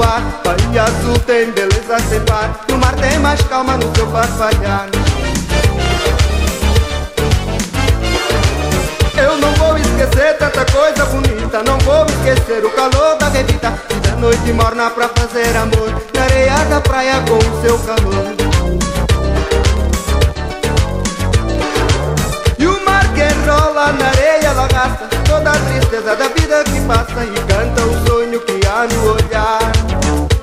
luar Bahia azul tem beleza sem par No mar tem mais calma no seu farfalhar Eu não vou esquecer tanta coisa bonita. Não vou esquecer o calor da revista E da noite morna pra fazer amor. Na areia da praia com o seu calor. E o mar que rola na areia lagarta. Toda a tristeza da vida que passa E canta o sonho que há no olhar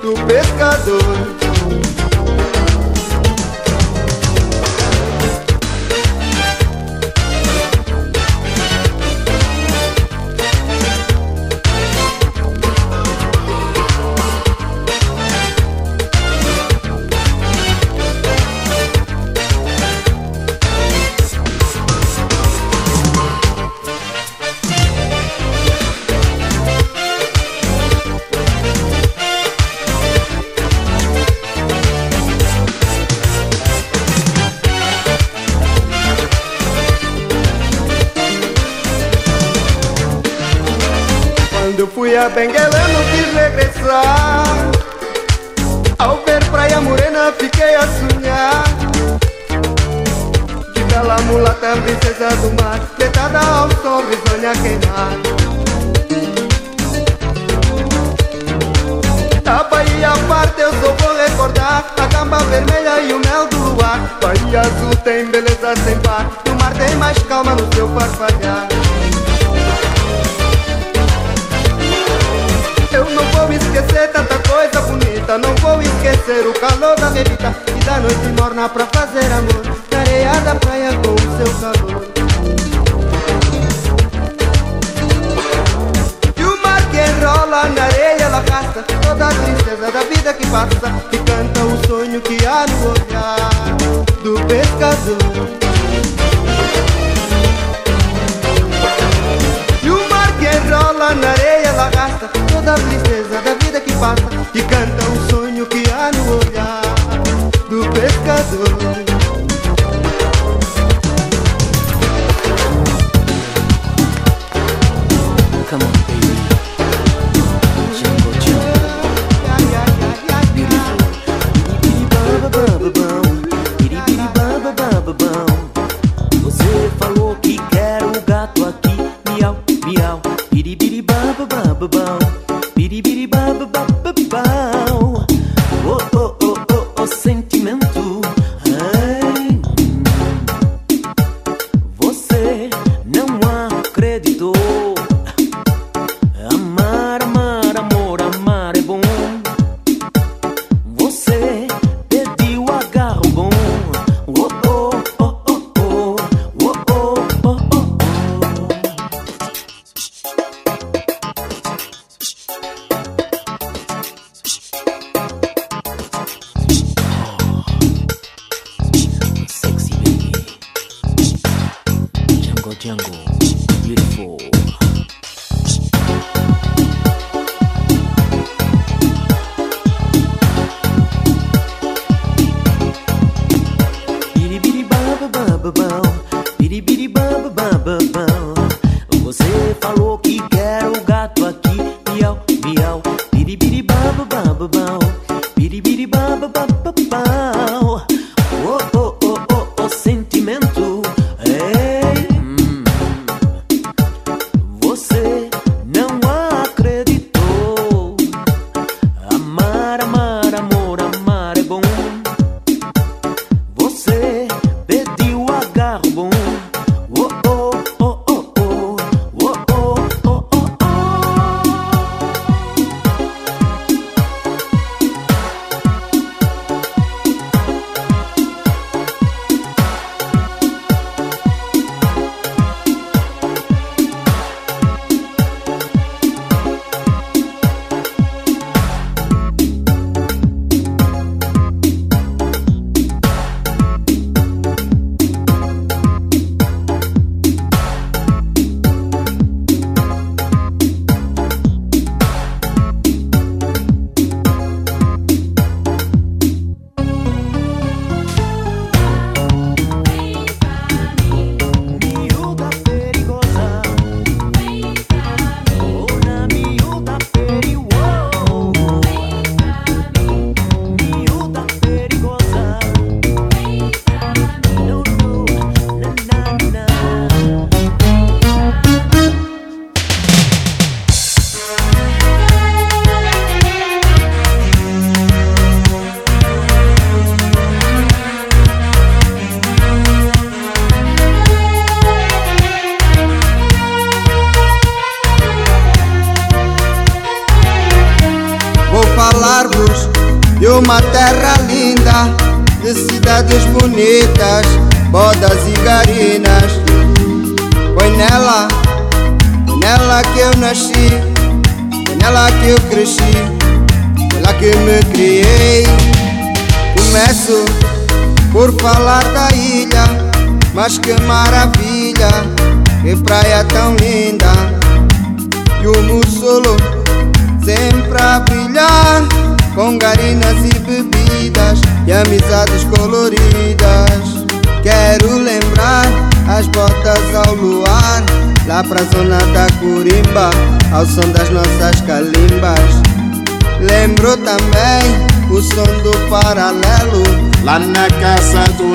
Do pescador A Benguela não quis regressar. Ao ver Praia Morena fiquei a sonhar. De bela mulata, princesa do mar Deitada ao sol, risonha queimar Da Bahia parte eu só vou recordar A camba vermelha e o mel do luar. Bahia azul tem beleza sem par O mar tem mais calma no seu farfalhar Eu não vou esquecer tanta coisa bonita. Não vou esquecer o calor da bebida. E da noite morna pra fazer amor. Na areia da praia com o seu calor E o mar que rola na areia ela arrasta Toda a tristeza da vida que passa. E canta o sonho que há no olhar Do pescador. E o mar que rola na areia Toda a tristeza da vida que passa E canta o sonho que há no olhar Do pescador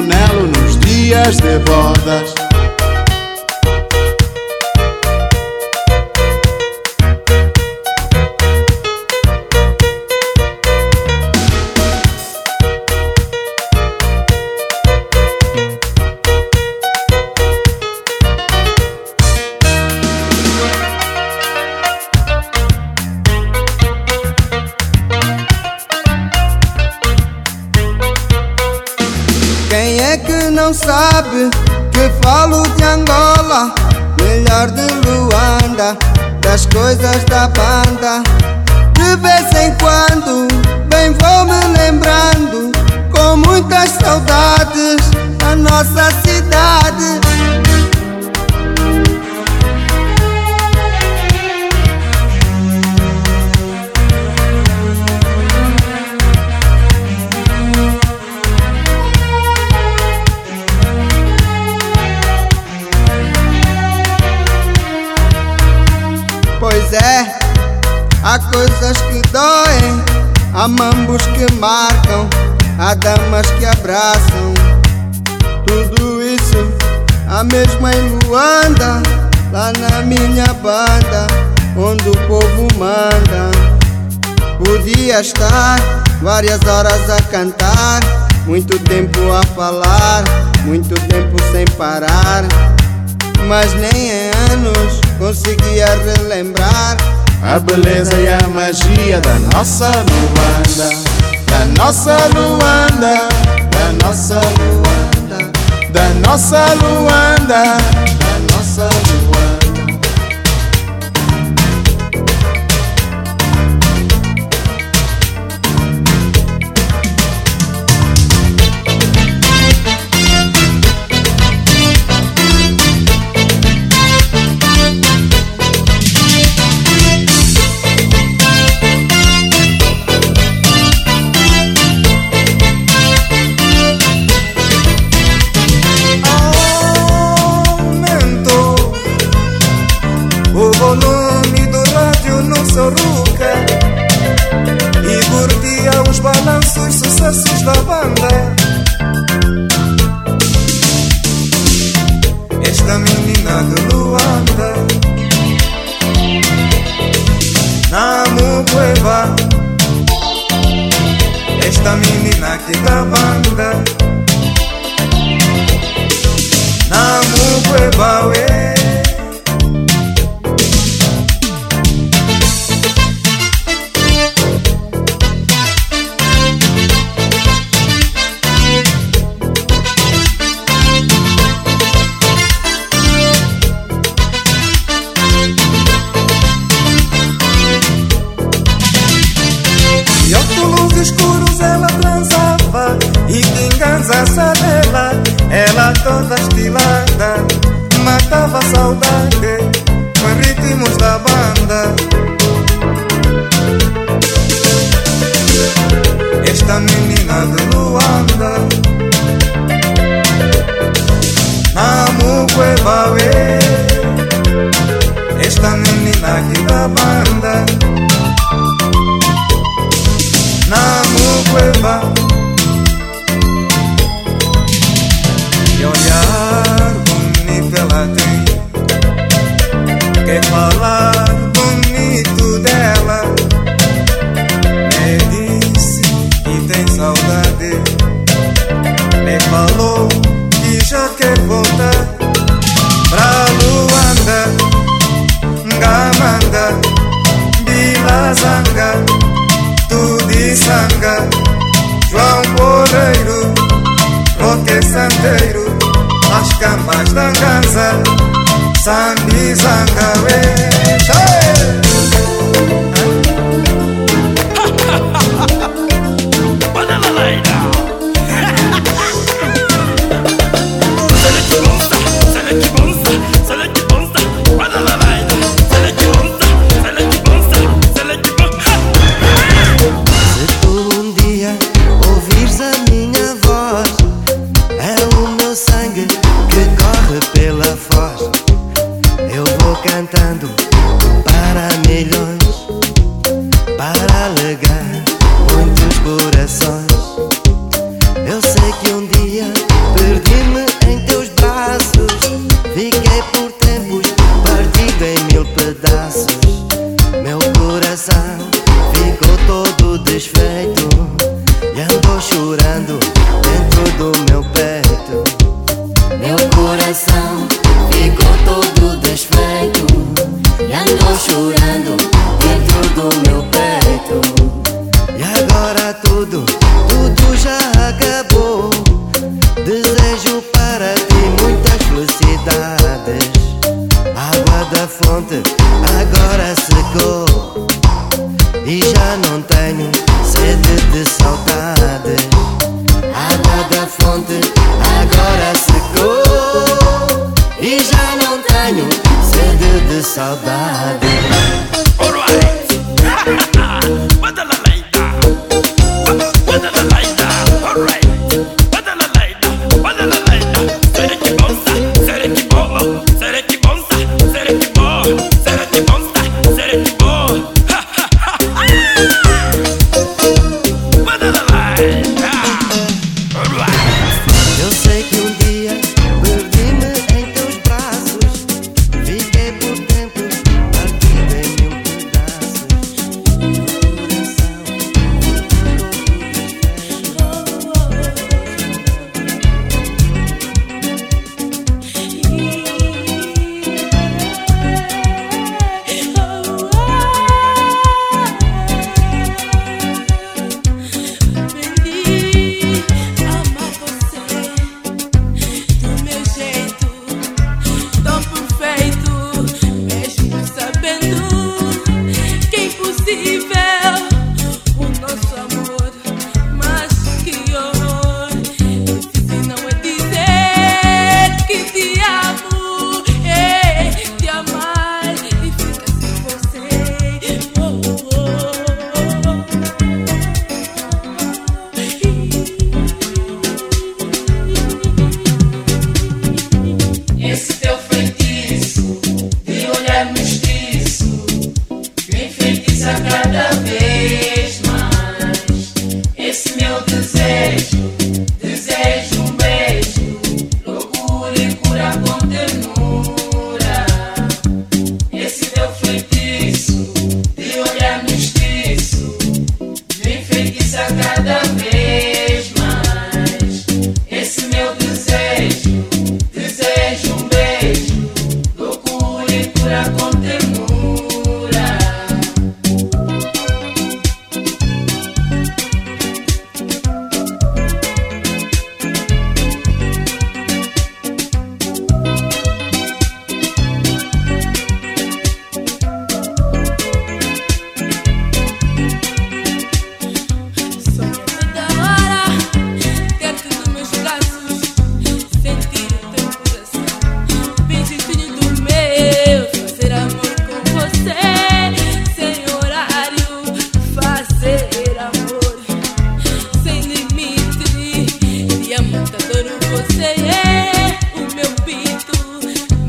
Nelo, nos dias de bodas. Não sabe que falo de Angola, melhor de Luanda, das coisas da banda. De vez em quando, bem vou me lembrando, com muitas saudades, a nossa cidade. É, há coisas que doem, há mambos que marcam, há damas que abraçam. Tudo isso, a mesma em Luanda, lá na minha banda, onde o povo manda. Podia estar várias horas a cantar, muito tempo a falar, muito tempo sem parar mas nem em anos conseguia relembrar a beleza e a magia da nossa Luanda, da nossa Luanda, da nossa Luanda, da nossa Luanda, da nossa Luanda. sandizangawe.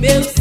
Meu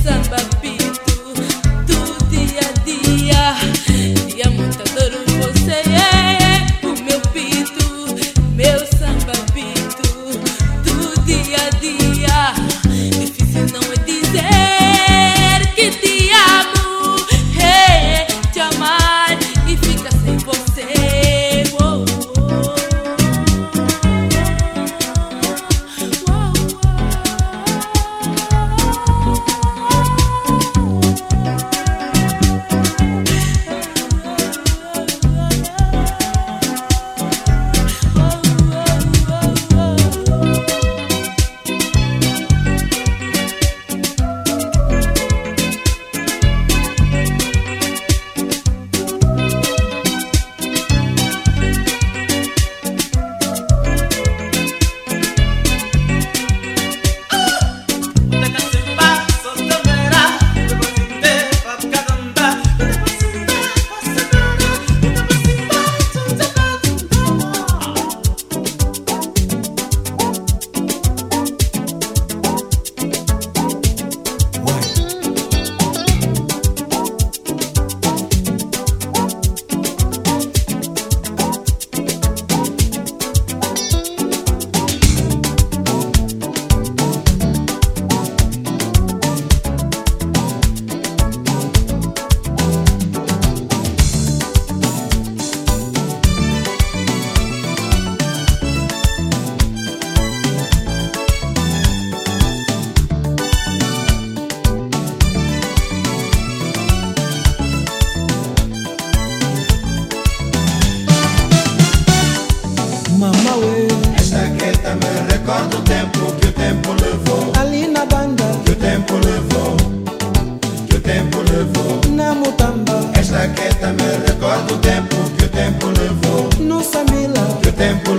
tiempo.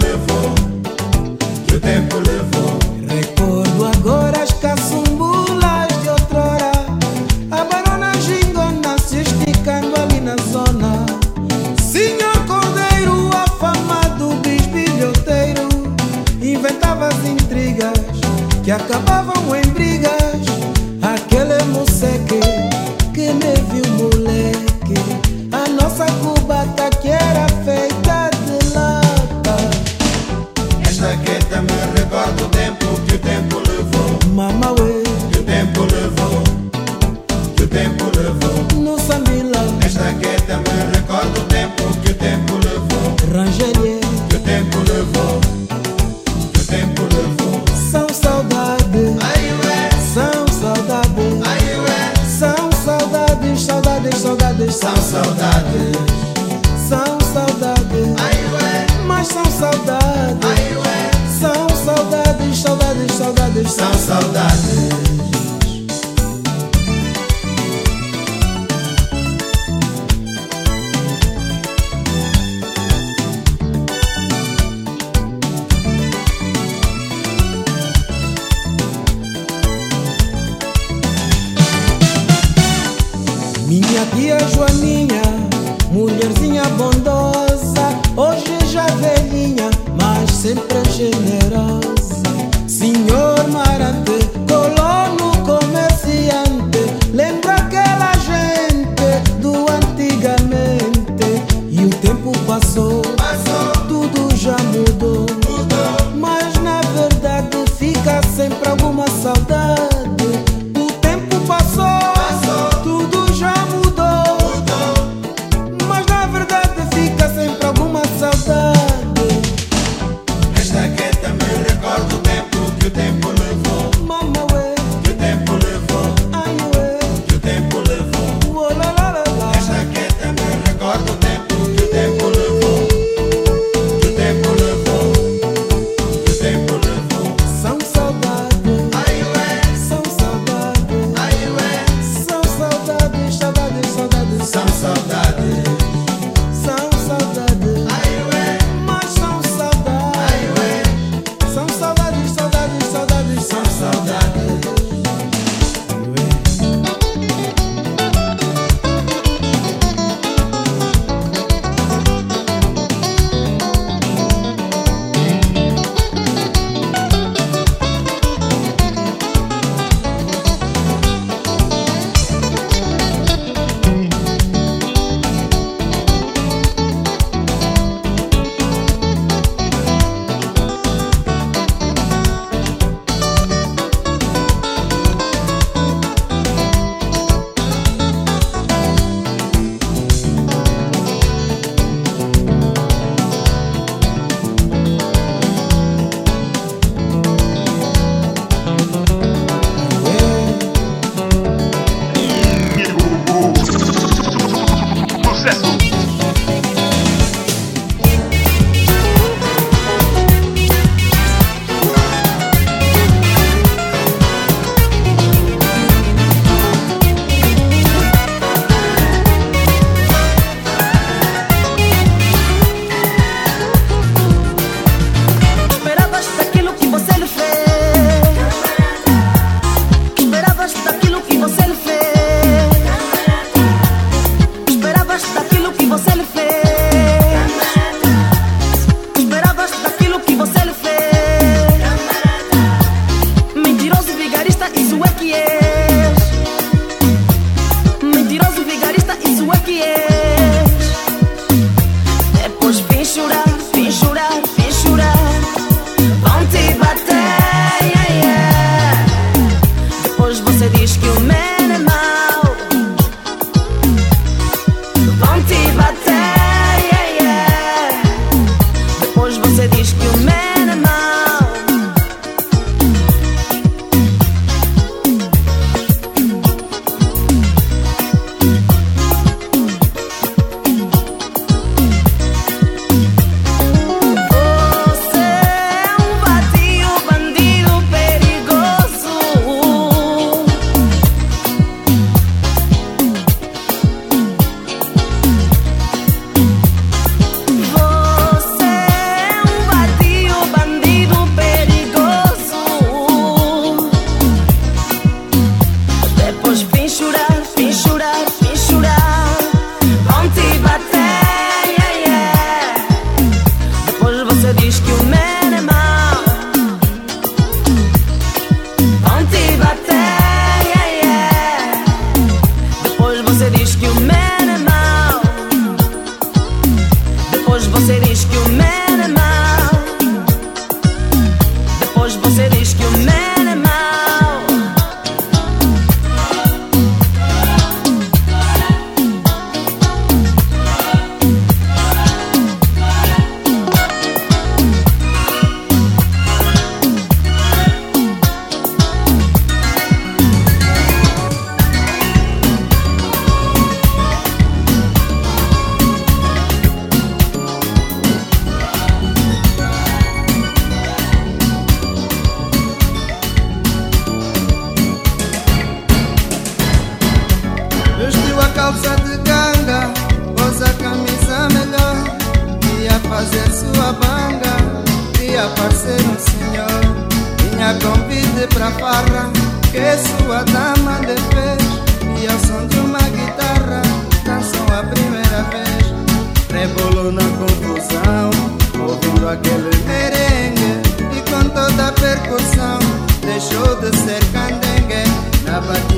aquele merengue E com toda a percussão Deixou de ser candengue. Na batida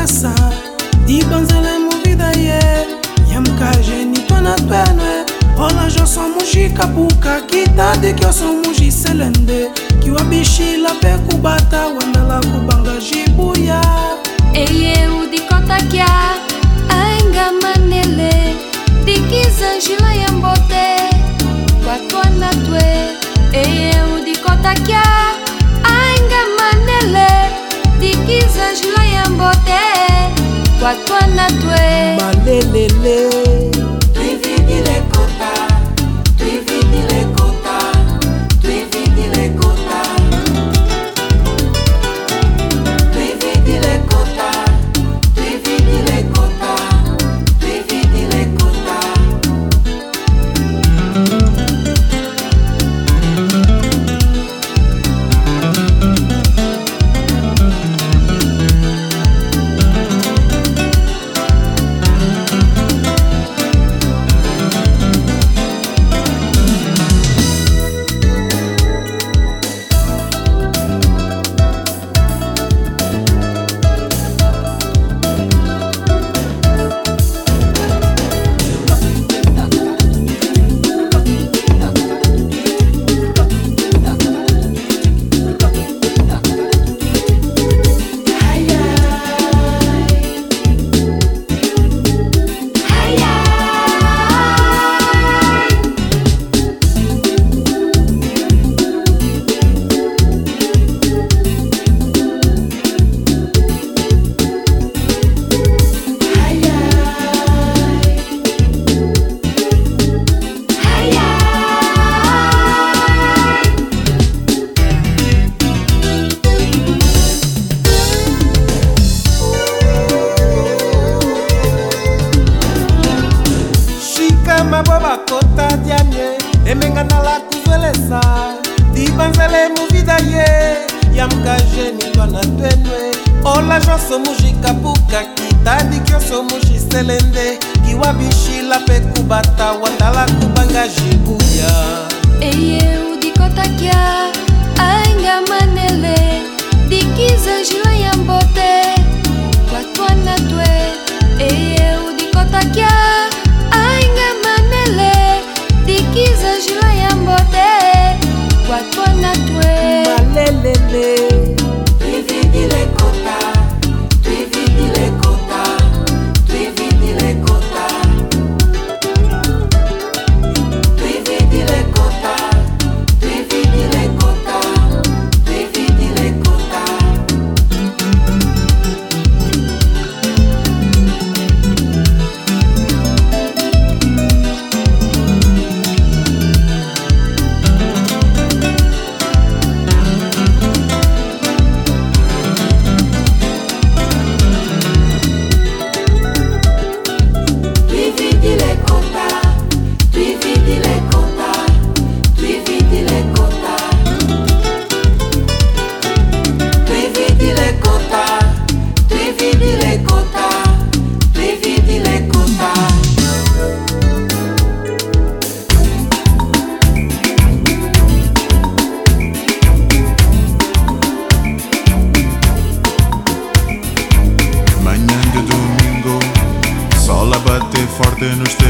kolesa ibanzela emovida ye yamkajeni mpo na pene olage osomuji kapuka kitadeki osomuji selende kiwa bishila mpe kubata wandala kubanga jibuya. Eye udikotakia ainga manele dikiza njila ya mbote kwatwana twe eye udikotakia bolingo te kwatwana twe balelele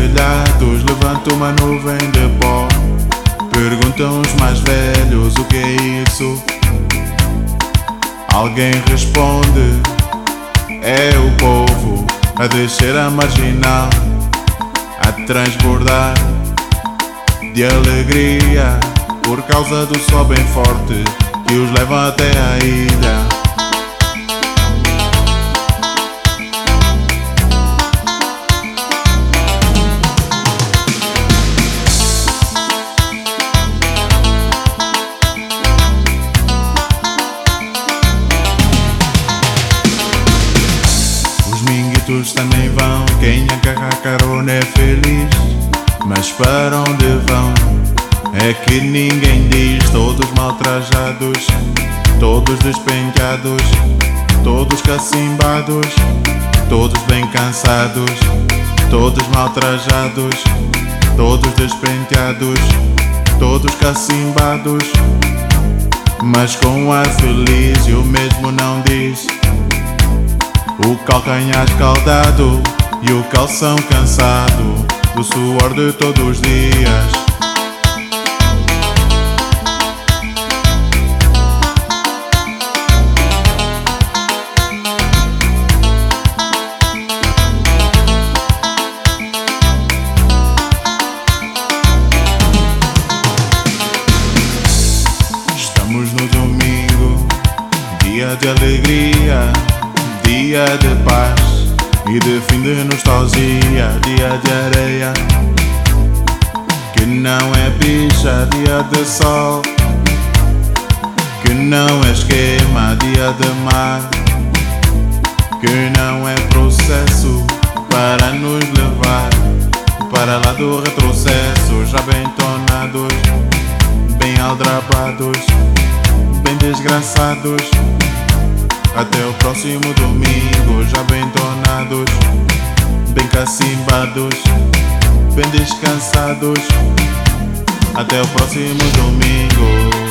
telhados, levanta uma nuvem de pó. Perguntam os mais velhos o que é isso. Alguém responde: É o povo a descer a marginal, a transbordar de alegria por causa do sol bem forte que os leva até a ilha. Vão, quem agarra carona é feliz. Mas para onde vão? É que ninguém diz. Todos mal trajados, todos despenteados, todos cacimbados, todos bem cansados, todos mal trajados, todos despenteados, todos cacimbados. Mas com ar feliz e o mesmo não diz. O calcanhar escaldado e o calção cansado do suor de todos os dias. Estamos no domingo, dia de alegria, dia de paz e de fim de nostalgia, dia de areia que não é bicha, dia de sol que não é esquema, dia de mar que não é processo para nos levar para lá do retrocesso, já bem tonados, bem aldrabados, bem desgraçados. Até o próximo domingo, já bem tonados, bem cacimbados, bem descansados. Até o próximo domingo.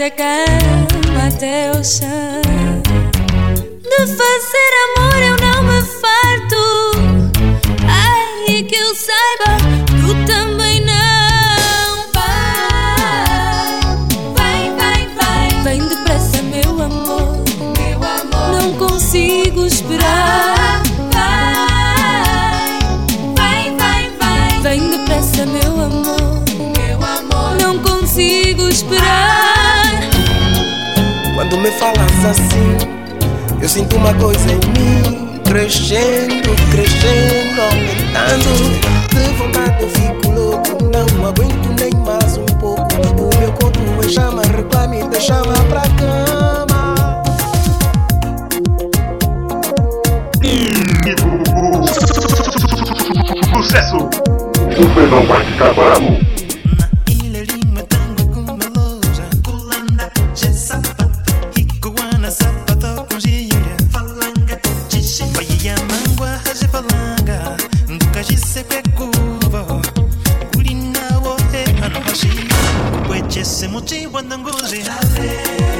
Da cama até ao chão Te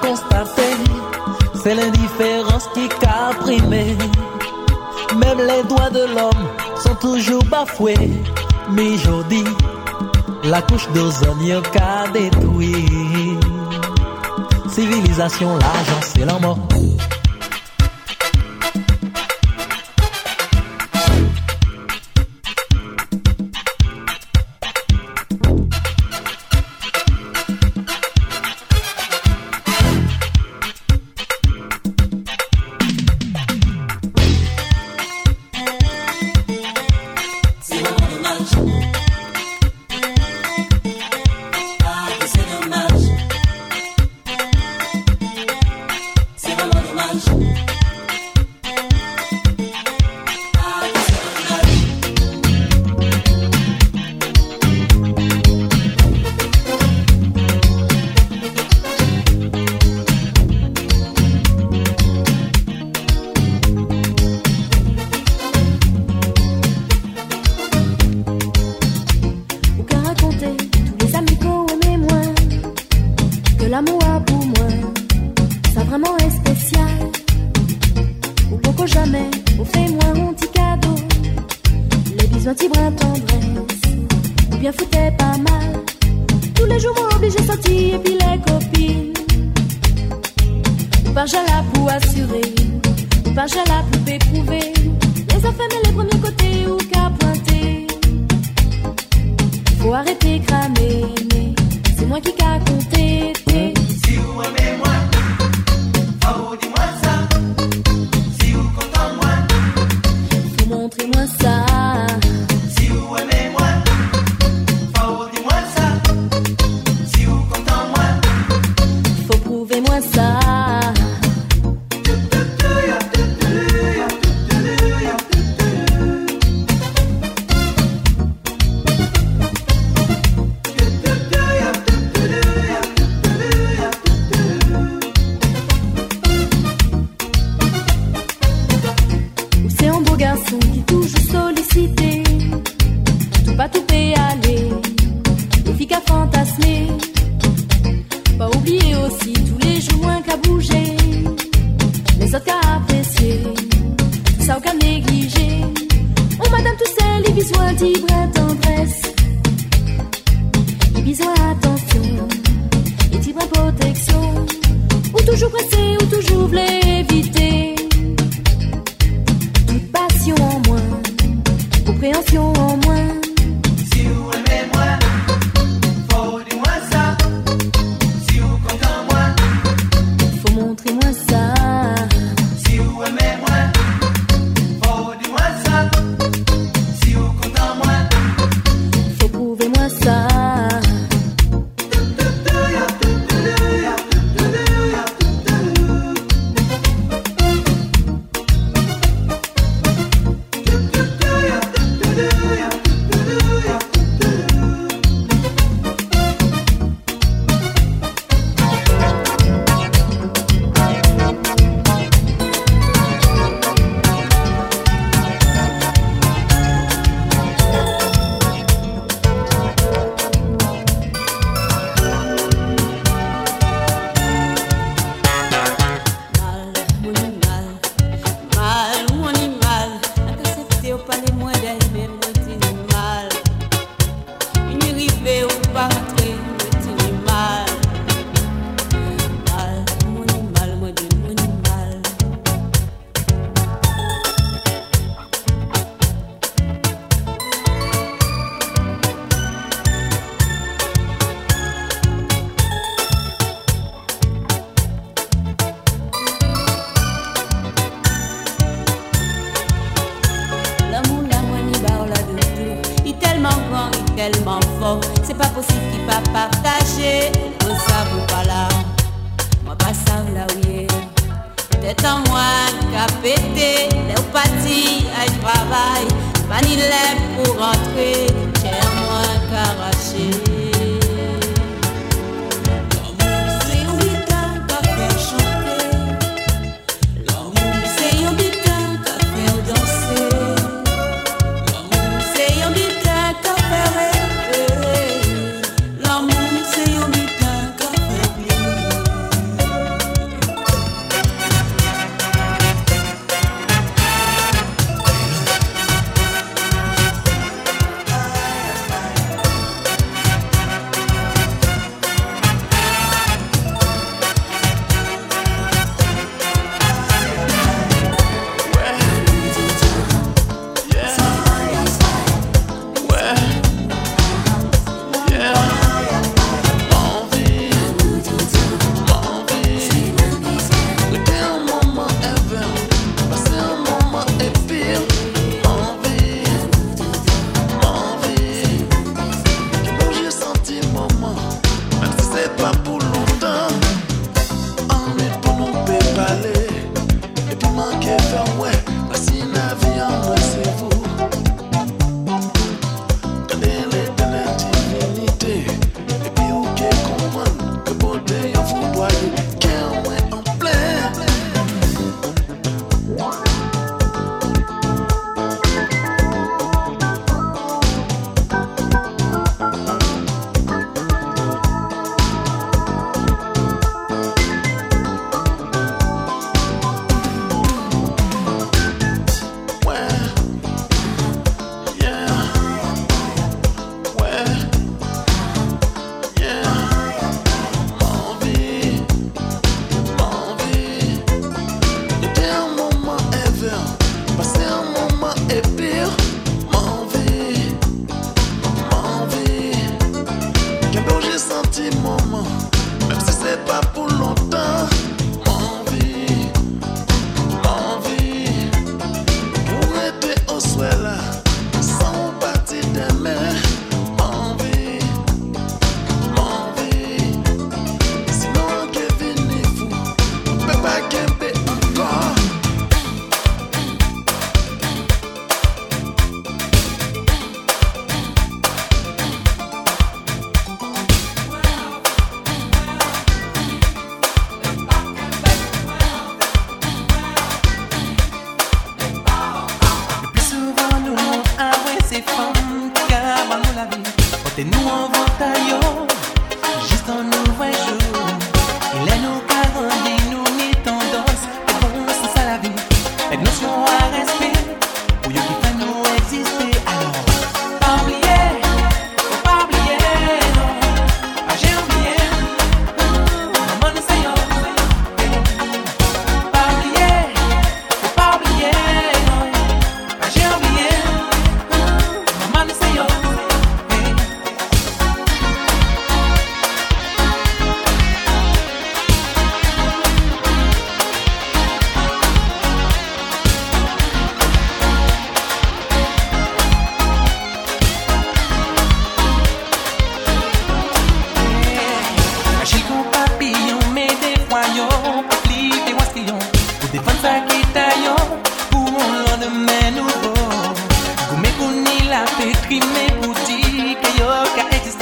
constaté, c'est l'indifférence qui qu'a primé. Même les doigts de l'homme sont toujours bafoués. Mais aujourd'hui, la couche d'ozone qu'a détruit. Civilisation, l'argent, c'est la mort. passar.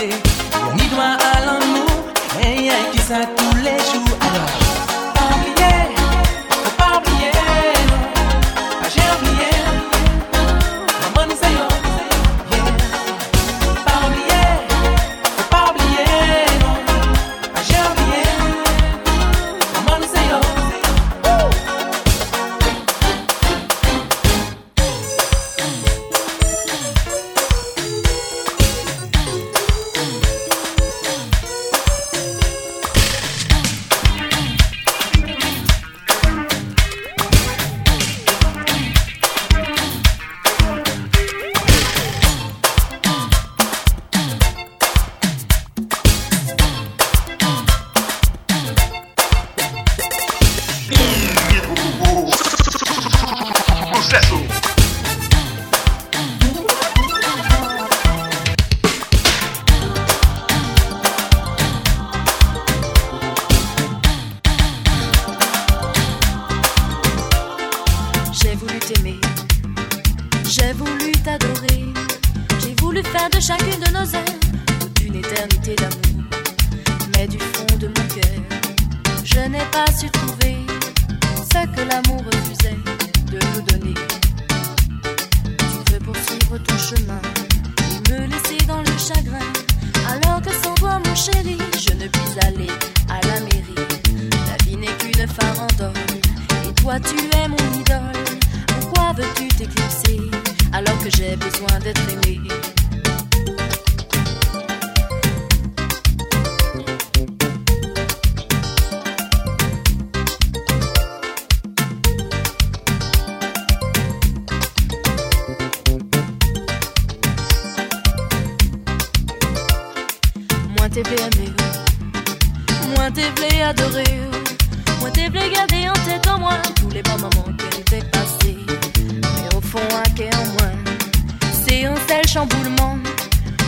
way.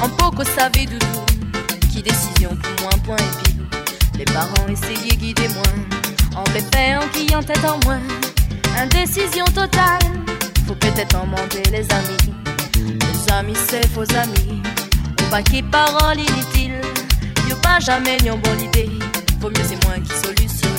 Tampoco savait de tout. Qui décision pour moi, point et pilou. Les parents essayaient guider moi. En pépère, en qui en tête en moins. Indécision totale. Faut peut-être en demander les amis. Les amis, c'est faux amis. Au paquet paroles inutiles. Y'a pas jamais une bonne idée. Vaut mieux c'est moi qui solutionner.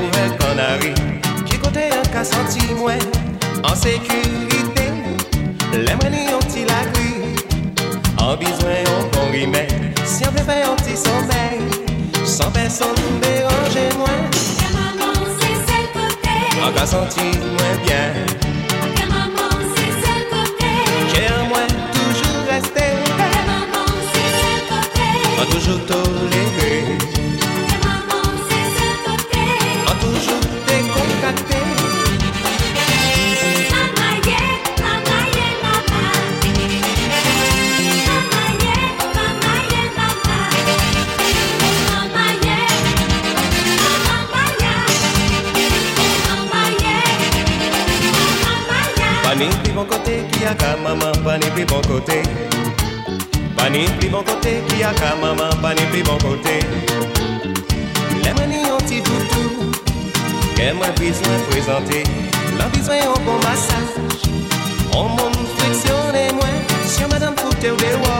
Pani pli bon kote ki a ka maman, pani pli bon kote Pani pli bon kote ki a ka maman, pani pli bon kote Le mani yon ti toutou, ke mwen bizwen prezante Lan bizwen yon bon masaj, on moun fleksione mwen Si madame koute ou dewa,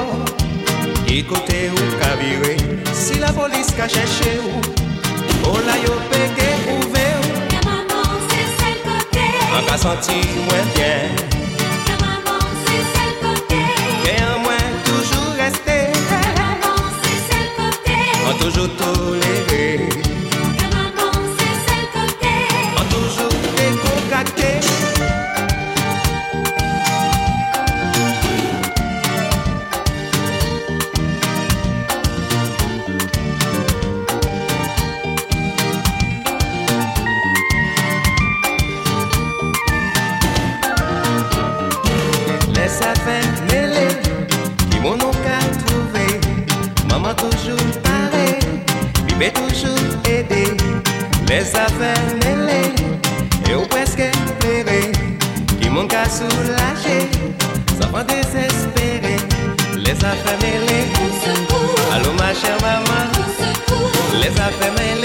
ki kote ou kavire Si la polis ka cheshe ou, oh o la yo peke ou. Mwa ka santi mwen bien. Ke maman se sel kote Ke an mwen toujou reste Ke maman se sel kote An toujou tou Mez afer mele Yo preske plere Ki moun ka soulaje Safan desespere Les afer mele Alo ma chère maman. Les afer mele